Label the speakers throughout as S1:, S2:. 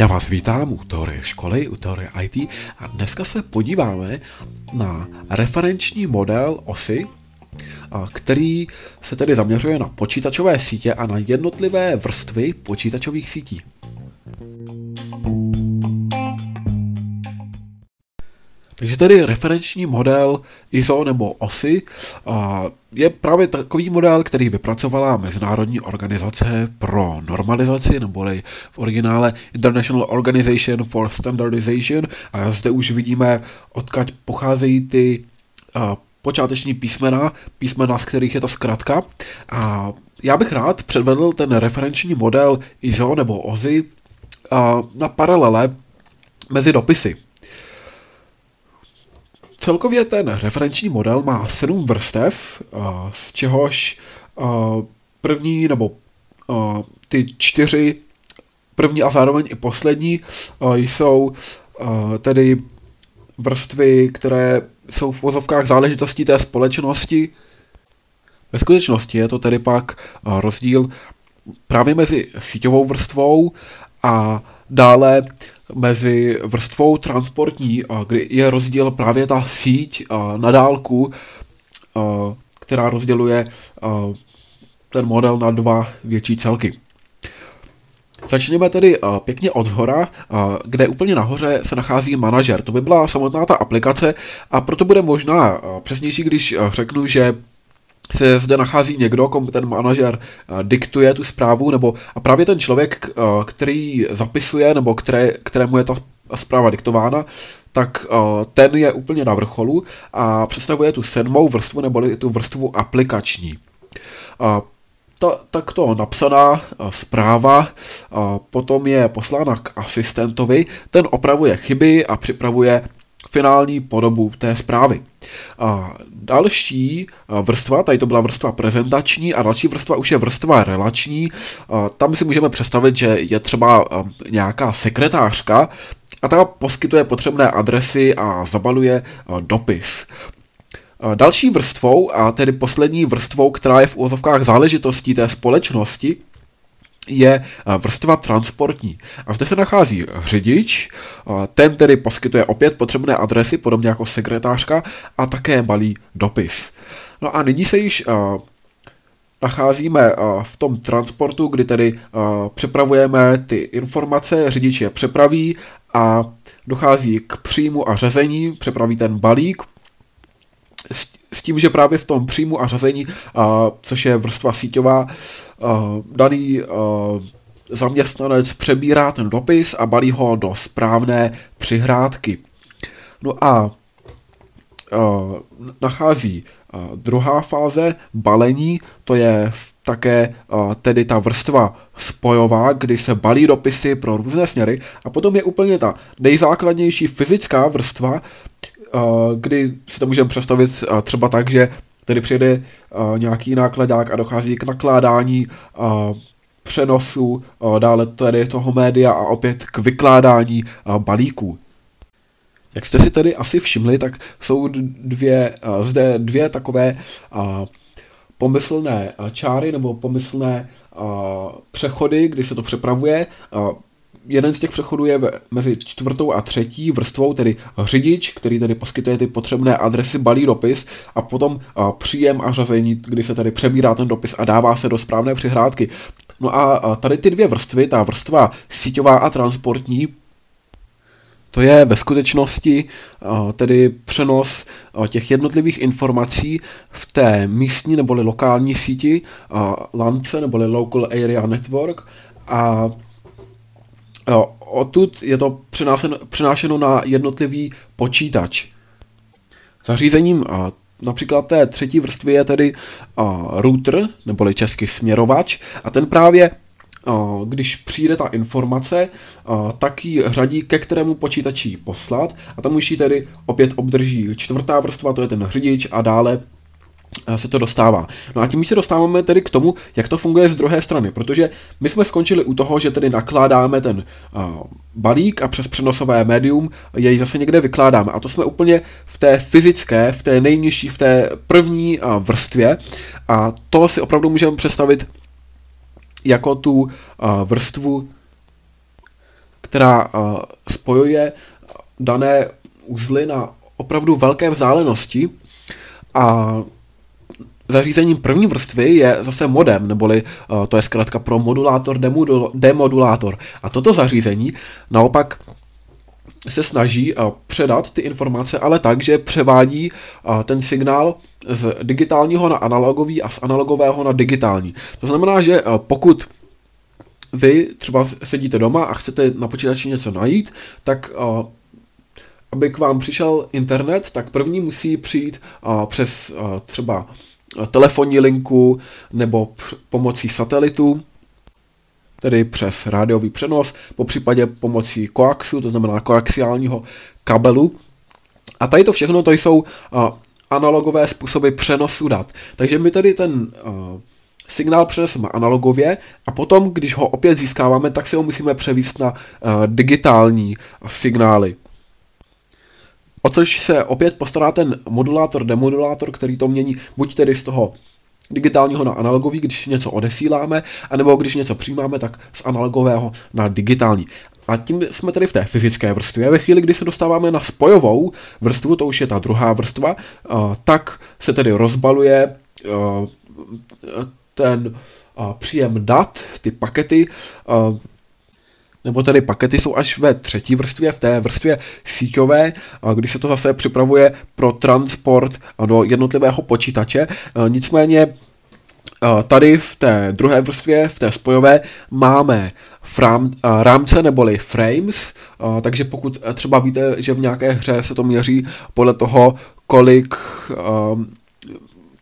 S1: Já vás vítám u teorie školy, u teorie IT a dneska se podíváme na referenční model osy, který se tedy zaměřuje na počítačové sítě a na jednotlivé vrstvy počítačových sítí. Takže tedy referenční model ISO nebo OSI je právě takový model, který vypracovala Mezinárodní organizace pro normalizaci, neboli v originále International Organization for Standardization. A zde už vidíme, odkud pocházejí ty počáteční písmena, písmena, z kterých je ta zkratka. A já bych rád předvedl ten referenční model ISO nebo OSI na paralele mezi dopisy. Celkově ten referenční model má sedm vrstev, z čehož první nebo ty čtyři první a zároveň i poslední jsou tedy vrstvy, které jsou v vozovkách záležitostí té společnosti. Ve skutečnosti je to tedy pak rozdíl právě mezi síťovou vrstvou a dále mezi vrstvou transportní, kdy je rozdíl právě ta síť na dálku, která rozděluje ten model na dva větší celky. Začněme tedy pěkně od zhora, kde úplně nahoře se nachází manažer. To by byla samotná ta aplikace a proto bude možná přesnější, když řeknu, že se zde nachází někdo, komu ten manažer diktuje tu zprávu, nebo a právě ten člověk, který zapisuje, nebo které, kterému je ta zpráva diktována, tak ten je úplně na vrcholu a představuje tu sedmou vrstvu, nebo tu vrstvu aplikační. Ta, takto napsaná zpráva potom je poslána k asistentovi, ten opravuje chyby a připravuje finální podobu té zprávy. A další vrstva, tady to byla vrstva prezentační a další vrstva už je vrstva relační. A tam si můžeme představit, že je třeba nějaká sekretářka a ta poskytuje potřebné adresy a zabaluje dopis. Další vrstvou, a tedy poslední vrstvou, která je v úvozovkách záležitostí té společnosti, je eh, vrstva transportní. A zde se nachází řidič, eh, ten tedy poskytuje opět potřebné adresy, podobně jako sekretářka, a také balí dopis. No a nyní se již eh, nacházíme v tom transportu, kdy tedy přepravujeme ty informace, řidič je přepraví a dochází k příjmu a řezení, přepraví ten balík, s tím, že právě v tom příjmu a řazení, což je vrstva síťová, daný zaměstnanec přebírá ten dopis a balí ho do správné přihrádky. No a nachází druhá fáze balení, to je také tedy ta vrstva spojová, kdy se balí dopisy pro různé směry a potom je úplně ta nejzákladnější fyzická vrstva, kdy si to můžeme představit třeba tak, že tedy přijde nějaký nákladák a dochází k nakládání přenosu, dále tedy toho média a opět k vykládání balíků. Jak jste si tedy asi všimli, tak jsou dvě, zde dvě takové pomyslné čáry nebo pomyslné přechody, kdy se to přepravuje jeden z těch přechodů je mezi čtvrtou a třetí vrstvou, tedy řidič, který tedy poskytuje ty potřebné adresy, balí dopis a potom příjem a řazení, kdy se tedy přebírá ten dopis a dává se do správné přihrádky. No a tady ty dvě vrstvy, ta vrstva síťová a transportní, to je ve skutečnosti tedy přenos těch jednotlivých informací v té místní neboli lokální síti LANCE neboli Local Area Network a odtud je to přenášeno na jednotlivý počítač. Zařízením například té třetí vrstvy je tedy router, neboli český směrovač, a ten právě když přijde ta informace, tak ji řadí ke kterému počítači poslat a tam už ji tedy opět obdrží čtvrtá vrstva, to je ten řidič a dále se to dostává. No a tím se dostáváme tedy k tomu, jak to funguje z druhé strany, protože my jsme skončili u toho, že tedy nakládáme ten uh, balík a přes přenosové médium jej zase někde vykládáme. A to jsme úplně v té fyzické, v té nejnižší, v té první uh, vrstvě a to si opravdu můžeme představit jako tu vrstvu, která spojuje dané uzly na opravdu velké vzdálenosti a zařízením první vrstvy je zase modem, neboli uh, to je zkrátka pro modulátor, demodulátor. A toto zařízení naopak se snaží uh, předat ty informace, ale tak, že převádí uh, ten signál z digitálního na analogový a z analogového na digitální. To znamená, že pokud vy třeba sedíte doma a chcete na počítači něco najít, tak aby k vám přišel internet, tak první musí přijít přes třeba telefonní linku nebo pomocí satelitu, tedy přes rádiový přenos, po případě pomocí koaxu, to znamená koaxiálního kabelu. A tady to všechno to jsou analogové způsoby přenosu dat. Takže my tady ten signál přeneseme analogově a potom, když ho opět získáváme, tak si ho musíme převíst na digitální signály. O což se opět postará ten modulátor, demodulátor, který to mění buď tedy z toho digitálního na analogový, když něco odesíláme, anebo když něco přijímáme, tak z analogového na digitální. A tím jsme tedy v té fyzické vrstvě. Ve chvíli, kdy se dostáváme na spojovou vrstvu, to už je ta druhá vrstva, eh, tak se tedy rozbaluje eh, ten eh, příjem dat, ty pakety, nebo tedy pakety jsou až ve třetí vrstvě, v té vrstvě síťové, kdy se to zase připravuje pro transport do jednotlivého počítače. Nicméně Tady v té druhé vrstvě, v té spojové, máme frám, rámce neboli frames, takže pokud třeba víte, že v nějaké hře se to měří podle toho, kolik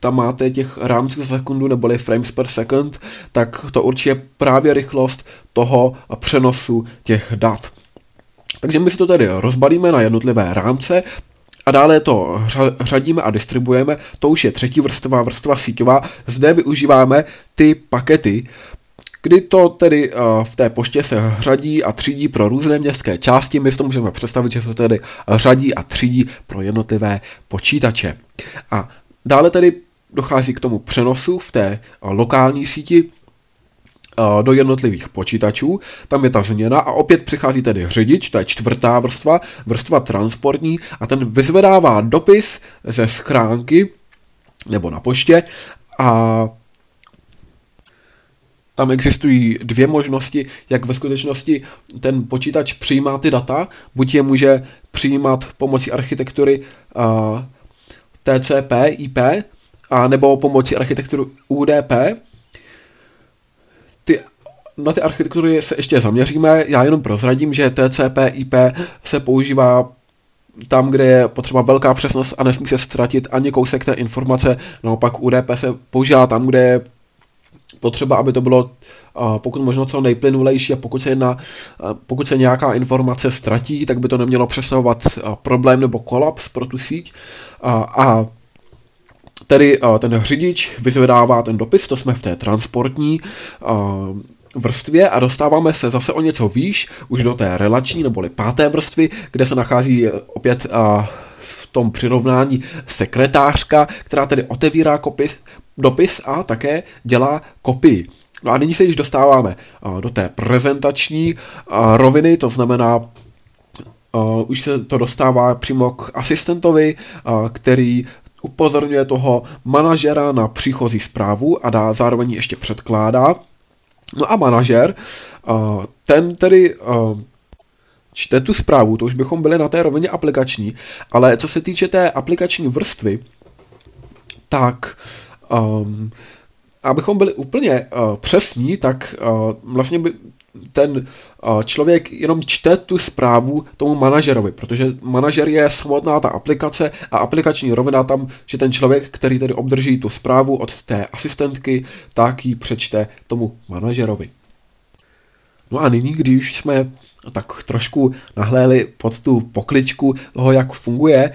S1: tam máte těch rámců za sekundu neboli frames per second, tak to určitě právě rychlost toho přenosu těch dat. Takže my si to tedy rozbalíme na jednotlivé rámce, a dále to řadíme a distribuujeme, to už je třetí vrstva, vrstva síťová. Zde využíváme ty pakety, kdy to tedy uh, v té poště se řadí a třídí pro různé městské části. My si to můžeme představit, že se tedy řadí a třídí pro jednotlivé počítače. A dále tedy dochází k tomu přenosu v té lokální síti do jednotlivých počítačů, tam je ta změna a opět přichází tedy řidič, to je čtvrtá vrstva, vrstva transportní a ten vyzvedává dopis ze schránky nebo na poště a tam existují dvě možnosti, jak ve skutečnosti ten počítač přijímá ty data. Buď je může přijímat pomocí architektury uh, TCP, IP, a nebo pomocí architektury UDP. Ty, na ty architektury se ještě zaměříme, já jenom prozradím, že TCP IP se používá tam, kde je potřeba velká přesnost a nesmí se ztratit ani kousek té informace, naopak UDP se používá tam, kde je potřeba, aby to bylo pokud možno co nejplynulejší a pokud se, jedna, pokud se nějaká informace ztratí, tak by to nemělo přesahovat problém nebo kolaps pro tu síť. A, a Tedy uh, ten řidič vyzvedává ten dopis, to jsme v té transportní uh, vrstvě a dostáváme se zase o něco výš, už do té relační neboli páté vrstvy, kde se nachází opět uh, v tom přirovnání sekretářka, která tedy otevírá kopis, dopis a také dělá kopii. No a nyní se již dostáváme do té prezentační roviny, to znamená Uh, už se to dostává přímo k asistentovi, uh, který upozorňuje toho manažera na příchozí zprávu a dá zároveň ještě předkládá. No a manažer, ten tedy čte tu zprávu, to už bychom byli na té rovině aplikační, ale co se týče té aplikační vrstvy, tak um, abychom byli úplně přesní, tak vlastně by ten člověk jenom čte tu zprávu tomu manažerovi, protože manažer je samotná ta aplikace a aplikační rovina tam, že ten člověk, který tedy obdrží tu zprávu od té asistentky, tak ji přečte tomu manažerovi. No a nyní, když jsme tak trošku nahléli pod tu pokličku toho, jak funguje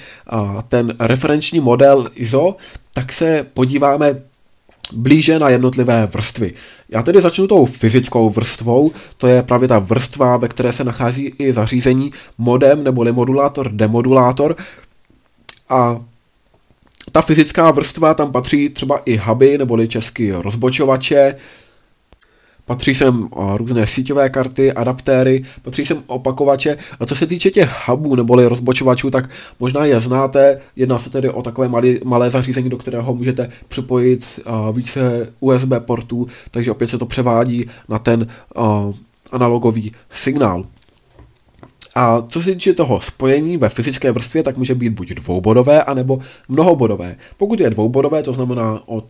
S1: ten referenční model ISO, tak se podíváme blíže na jednotlivé vrstvy. Já tedy začnu tou fyzickou vrstvou, to je právě ta vrstva, ve které se nachází i zařízení modem neboli modulátor, demodulátor. A ta fyzická vrstva, tam patří třeba i huby neboli česky rozbočovače, Patří sem různé síťové karty, adaptéry, patří sem opakovače. A co se týče těch hubů neboli rozbočovačů, tak možná je znáte. Jedná se tedy o takové malé, malé zařízení, do kterého můžete připojit více USB portů, takže opět se to převádí na ten analogový signál. A co se týče toho spojení ve fyzické vrstvě, tak může být buď dvoubodové, anebo mnohobodové. Pokud je dvoubodové, to znamená od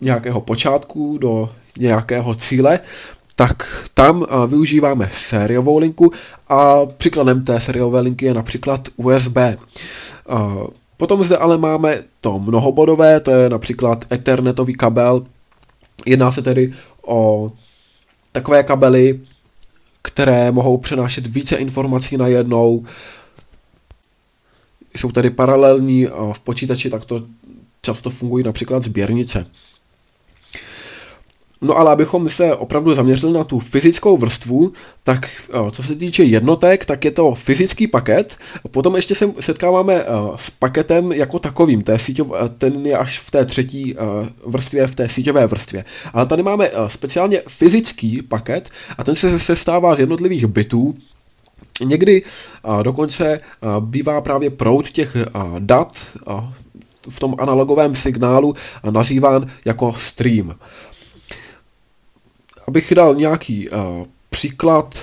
S1: nějakého počátku do nějakého cíle, tak tam uh, využíváme sériovou linku a příkladem té sériové linky je například USB. Uh, potom zde ale máme to mnohobodové, to je například ethernetový kabel. Jedná se tedy o takové kabely, které mohou přenášet více informací na jednou. Jsou tady paralelní v počítači, tak to často fungují například sběrnice. No ale abychom se opravdu zaměřili na tu fyzickou vrstvu, tak co se týče jednotek, tak je to fyzický paket. Potom ještě se setkáváme s paketem jako takovým, síťov, ten je až v té třetí vrstvě, v té síťové vrstvě. Ale tady máme speciálně fyzický paket a ten se sestává z jednotlivých bitů, Někdy dokonce bývá právě proud těch dat v tom analogovém signálu nazýván jako stream. Abych dal nějaký uh, příklad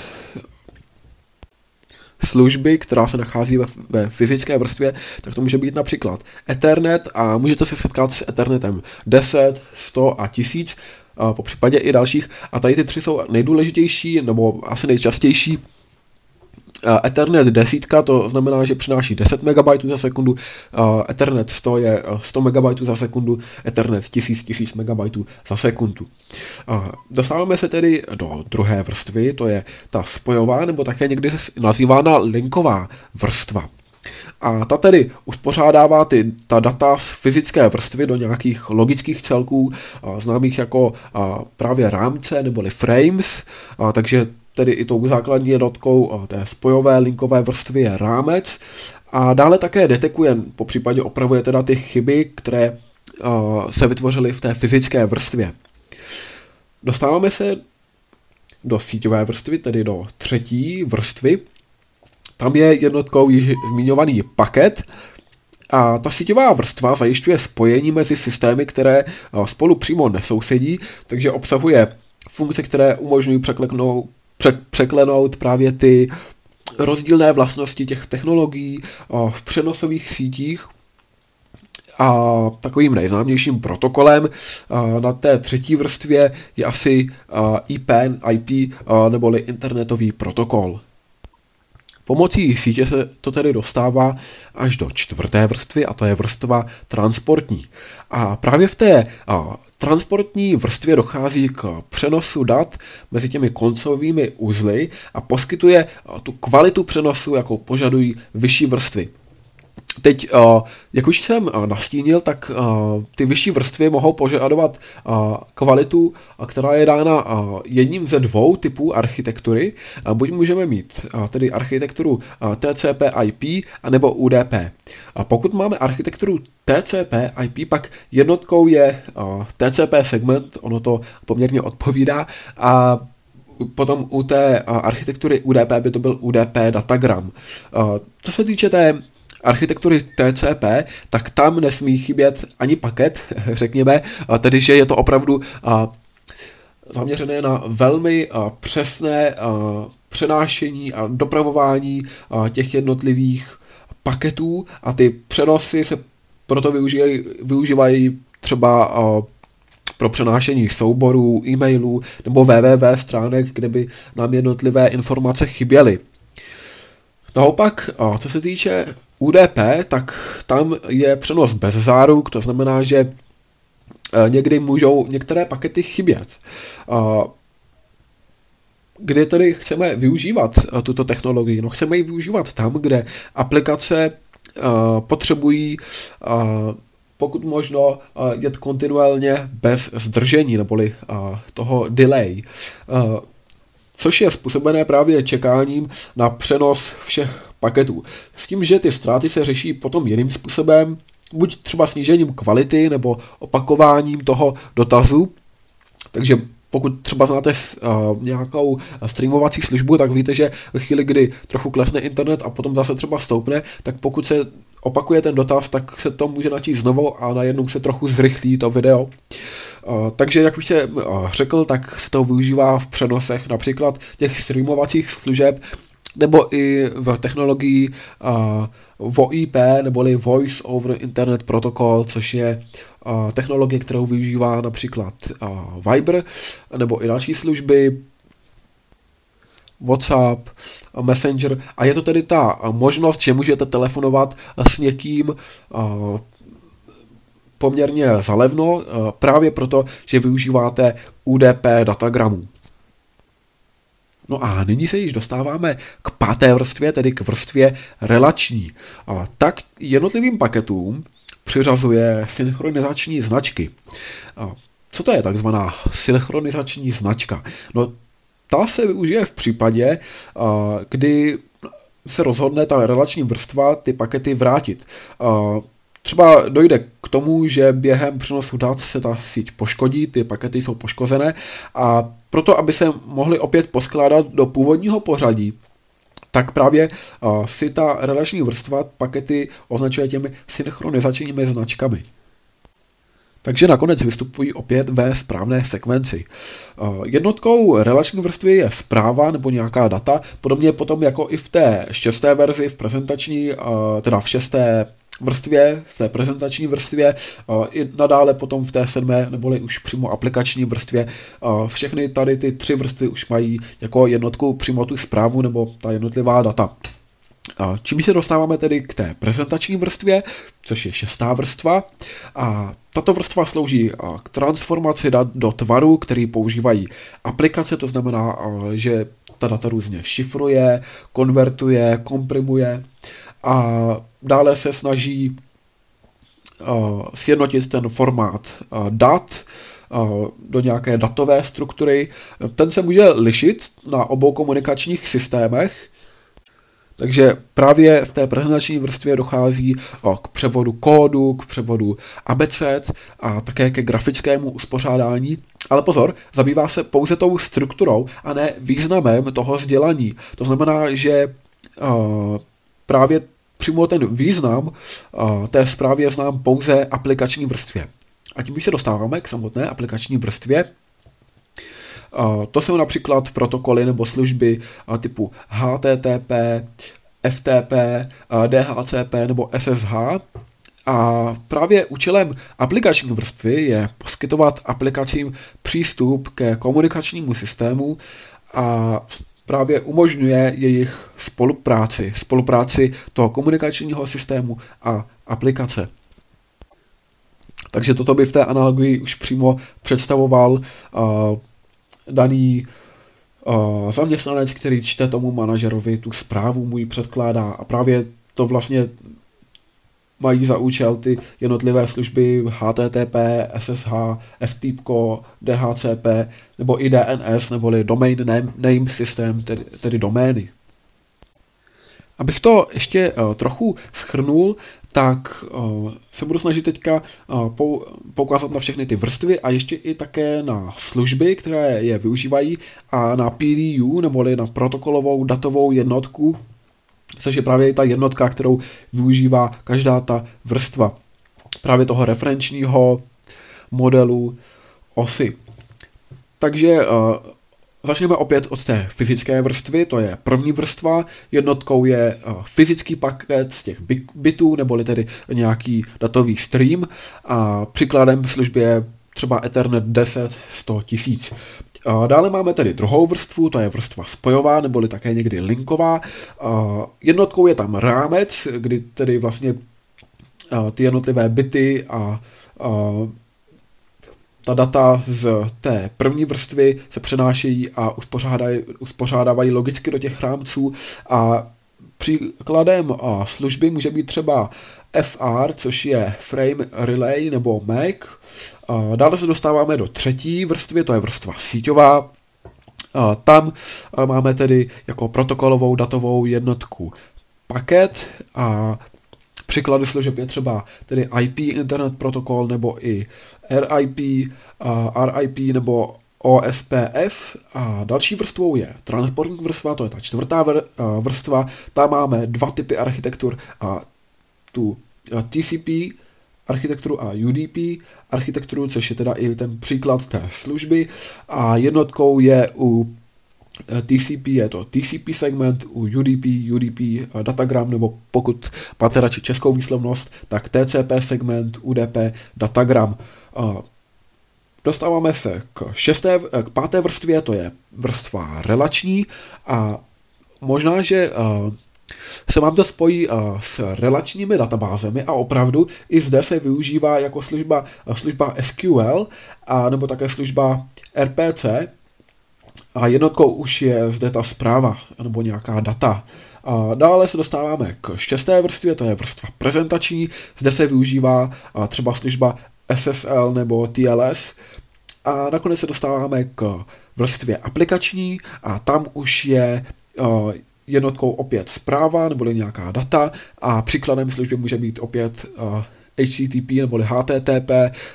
S1: služby, která se nachází ve, ve fyzické vrstvě, tak to může být například Ethernet a můžete se setkat s Ethernetem 10, 100 a 1000, uh, po případě i dalších. A tady ty tři jsou nejdůležitější, nebo asi nejčastější Ethernet 10, to znamená, že přináší 10 MB za sekundu, Ethernet 100 je 100 MB za sekundu, Ethernet 1000, 1000 MB za sekundu. Dostáváme se tedy do druhé vrstvy, to je ta spojová, nebo také někdy nazývána linková vrstva. A ta tedy uspořádává ty, ta data z fyzické vrstvy do nějakých logických celků, známých jako právě rámce neboli frames, takže tedy i tou základní jednotkou eh, té spojové linkové vrstvy je rámec a dále také detekuje, po případě opravuje teda ty chyby, které uh, se vytvořily v té fyzické vrstvě. Dostáváme se do síťové vrstvy, tedy do třetí vrstvy. Tam je jednotkou již zmiňovaný paket, a ta síťová vrstva zajišťuje spojení mezi systémy, které eh, spolu přímo nesousedí, takže obsahuje funkce, které umožňují překleknout překlenout právě ty rozdílné vlastnosti těch technologií v přenosových sítích a takovým nejznámějším protokolem na té třetí vrstvě je asi IP, IP neboli internetový protokol. Pomocí sítě se to tedy dostává až do čtvrté vrstvy a to je vrstva transportní. A právě v té transportní vrstvě dochází k přenosu dat mezi těmi koncovými uzly a poskytuje tu kvalitu přenosu, jakou požadují vyšší vrstvy. Teď, eh, jak už jsem eh, nastínil, tak eh, ty vyšší vrstvy mohou požadovat kvalitu, která je dána jedním ze dvou typů architektury. Buď můžeme mít tedy architekturu TCP/IP anebo UDP. A pokud máme architekturu TCP/IP, pak jednotkou je TCP segment, ono to poměrně odpovídá, a potom u té architektury UDP by to byl UDP datagram. Co se týče té architektury TCP, tak tam nesmí chybět ani paket, řekněme, tedy že je to opravdu zaměřené na velmi přesné přenášení a dopravování těch jednotlivých paketů a ty přenosy se proto využívají, využívají třeba pro přenášení souborů, e-mailů nebo www stránek, kde by nám jednotlivé informace chyběly. Naopak, co se týče UDP, tak tam je přenos bez záruk, to znamená, že e, někdy můžou některé pakety chybět. Kde tedy chceme využívat e, tuto technologii? No chceme ji využívat tam, kde aplikace e, potřebují pokud možno jet kontinuálně bez zdržení, neboli toho delay což je způsobené právě čekáním na přenos všech paketů. S tím, že ty ztráty se řeší potom jiným způsobem, buď třeba snížením kvality nebo opakováním toho dotazu, takže pokud třeba znáte uh, nějakou streamovací službu, tak víte, že ve chvíli, kdy trochu klesne internet a potom zase třeba stoupne, tak pokud se opakuje ten dotaz, tak se to může načít znovu a najednou se trochu zrychlí to video. Uh, takže, jak už jsem uh, řekl, tak se to využívá v přenosech například těch streamovacích služeb, nebo i v technologii uh, VoIP, neboli Voice over Internet Protocol, což je uh, technologie, kterou využívá například uh, Viber, nebo i další služby, WhatsApp, Messenger a je to tedy ta možnost, že můžete telefonovat s někým uh, poměrně zalevno, právě proto, že využíváte UDP datagramů. No a nyní se již dostáváme k páté vrstvě, tedy k vrstvě relační. A tak jednotlivým paketům přiřazuje synchronizační značky. A co to je takzvaná synchronizační značka? No, ta se využije v případě, kdy se rozhodne ta relační vrstva ty pakety vrátit. Třeba dojde k tomu, že během přenosu dat se ta síť poškodí, ty pakety jsou poškozené a proto, aby se mohly opět poskládat do původního pořadí, tak právě uh, si ta relační vrstva pakety označuje těmi synchronizačními značkami. Takže nakonec vystupují opět ve správné sekvenci. Jednotkou relační vrstvy je zpráva nebo nějaká data, podobně potom jako i v té šesté verzi, v prezentační, teda v šesté vrstvě, v té prezentační vrstvě, i nadále potom v té sedmé, neboli už přímo aplikační vrstvě. Všechny tady ty tři vrstvy už mají jako jednotku přímo tu zprávu nebo ta jednotlivá data. Čím se dostáváme tedy k té prezentační vrstvě, což je šestá vrstva. A tato vrstva slouží k transformaci dat do tvaru, který používají aplikace, to znamená, že ta data různě šifruje, konvertuje, komprimuje a dále se snaží uh, sjednotit ten formát uh, dat uh, do nějaké datové struktury. Ten se může lišit na obou komunikačních systémech, takže právě v té prezentační vrstvě dochází k převodu kódu, k převodu abeced a také ke grafickému uspořádání. Ale pozor, zabývá se pouze tou strukturou a ne významem toho sdělení. To znamená, že právě přímo ten význam uh, té zprávy je znám pouze aplikační vrstvě. A tím už se dostáváme k samotné aplikační vrstvě. Uh, to jsou například protokoly nebo služby uh, typu HTTP, FTP, DHCP nebo SSH. A právě účelem aplikační vrstvy je poskytovat aplikacím přístup ke komunikačnímu systému a právě umožňuje jejich spolupráci, spolupráci toho komunikačního systému a aplikace. Takže toto by v té analogii už přímo představoval uh, daný uh, zaměstnanec, který čte tomu manažerovi tu zprávu, mu ji předkládá a právě to vlastně mají za účel ty jednotlivé služby HTTP, SSH, FTP, DHCP nebo i DNS, neboli Domain Name, System, tedy, tedy domény. Abych to ještě uh, trochu schrnul, tak uh, se budu snažit teďka uh, pou, poukázat na všechny ty vrstvy a ještě i také na služby, které je využívají a na PDU, neboli na protokolovou datovou jednotku, což je právě ta jednotka, kterou využívá každá ta vrstva právě toho referenčního modelu osy. Takže uh, začneme opět od té fyzické vrstvy, to je první vrstva, jednotkou je uh, fyzický paket z těch bitů, neboli tedy nějaký datový stream a příkladem služby je třeba Ethernet 10 100 tisíc. Dále máme tedy druhou vrstvu, to je vrstva spojová, neboli také někdy linková. Jednotkou je tam rámec, kdy tedy vlastně ty jednotlivé byty a ta data z té první vrstvy se přenášejí a uspořádávají logicky do těch rámců a příkladem služby může být třeba FR, což je Frame Relay nebo MAC, Dále se dostáváme do třetí vrstvy, to je vrstva síťová. Tam máme tedy jako protokolovou datovou jednotku paket a příklady služeb je třeba tedy IP Internet protokol nebo i RIP, RIP nebo OSPF a další vrstvou je transportní vrstva, to je ta čtvrtá vrstva. Tam máme dva typy architektur a tu TCP architekturu a UDP architekturu, což je teda i ten příklad té služby a jednotkou je u eh, TCP je to TCP segment, u UDP, UDP eh, datagram, nebo pokud máte radši českou výslovnost, tak TCP segment, UDP datagram. Eh, dostáváme se k, šesté, k páté vrstvě, to je vrstva relační a možná, že se vám to spojí uh, s relačními databázemi a opravdu i zde se využívá jako služba, uh, služba SQL a nebo také služba RPC a jednotkou už je zde ta zpráva nebo nějaká data. A dále se dostáváme k šesté vrstvě, to je vrstva prezentační. Zde se využívá třeba služba SSL nebo TLS. A nakonec se dostáváme k vrstvě aplikační a tam už je jednotkou opět zpráva nebo nějaká data a příkladem služby může být opět HTTP nebo HTTP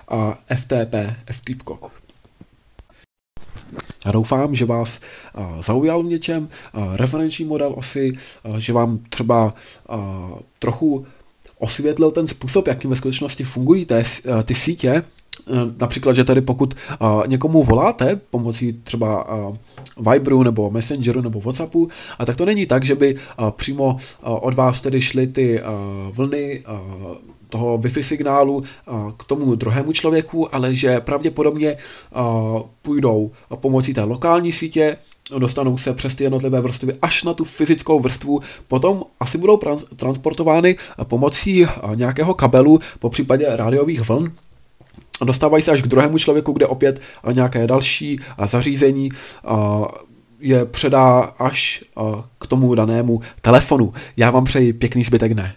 S1: a FTP, FTP. Já doufám, že vás zaujal v něčem referenční model osy, že vám třeba trochu osvětlil ten způsob, jakým ve skutečnosti fungují té, uh, ty sítě, Eh, například, že tady pokud uh, někomu voláte pomocí třeba Viberu nebo Messengeru nebo Whatsappu, a tak to není tak, že by přímo od vás tedy šly ty vlny toho Wi-Fi signálu k tomu druhému člověku, ale že pravděpodobně půjdou pomocí té lokální sítě, dostanou se přes ty jednotlivé vrstvy až na tu fyzickou vrstvu, potom asi budou transportovány pomocí nějakého kabelu, po případě rádiových vln, dostávají se až k druhému člověku, kde opět nějaké další zařízení je předá až k tomu danému telefonu. Já vám přeji pěkný zbytek dne.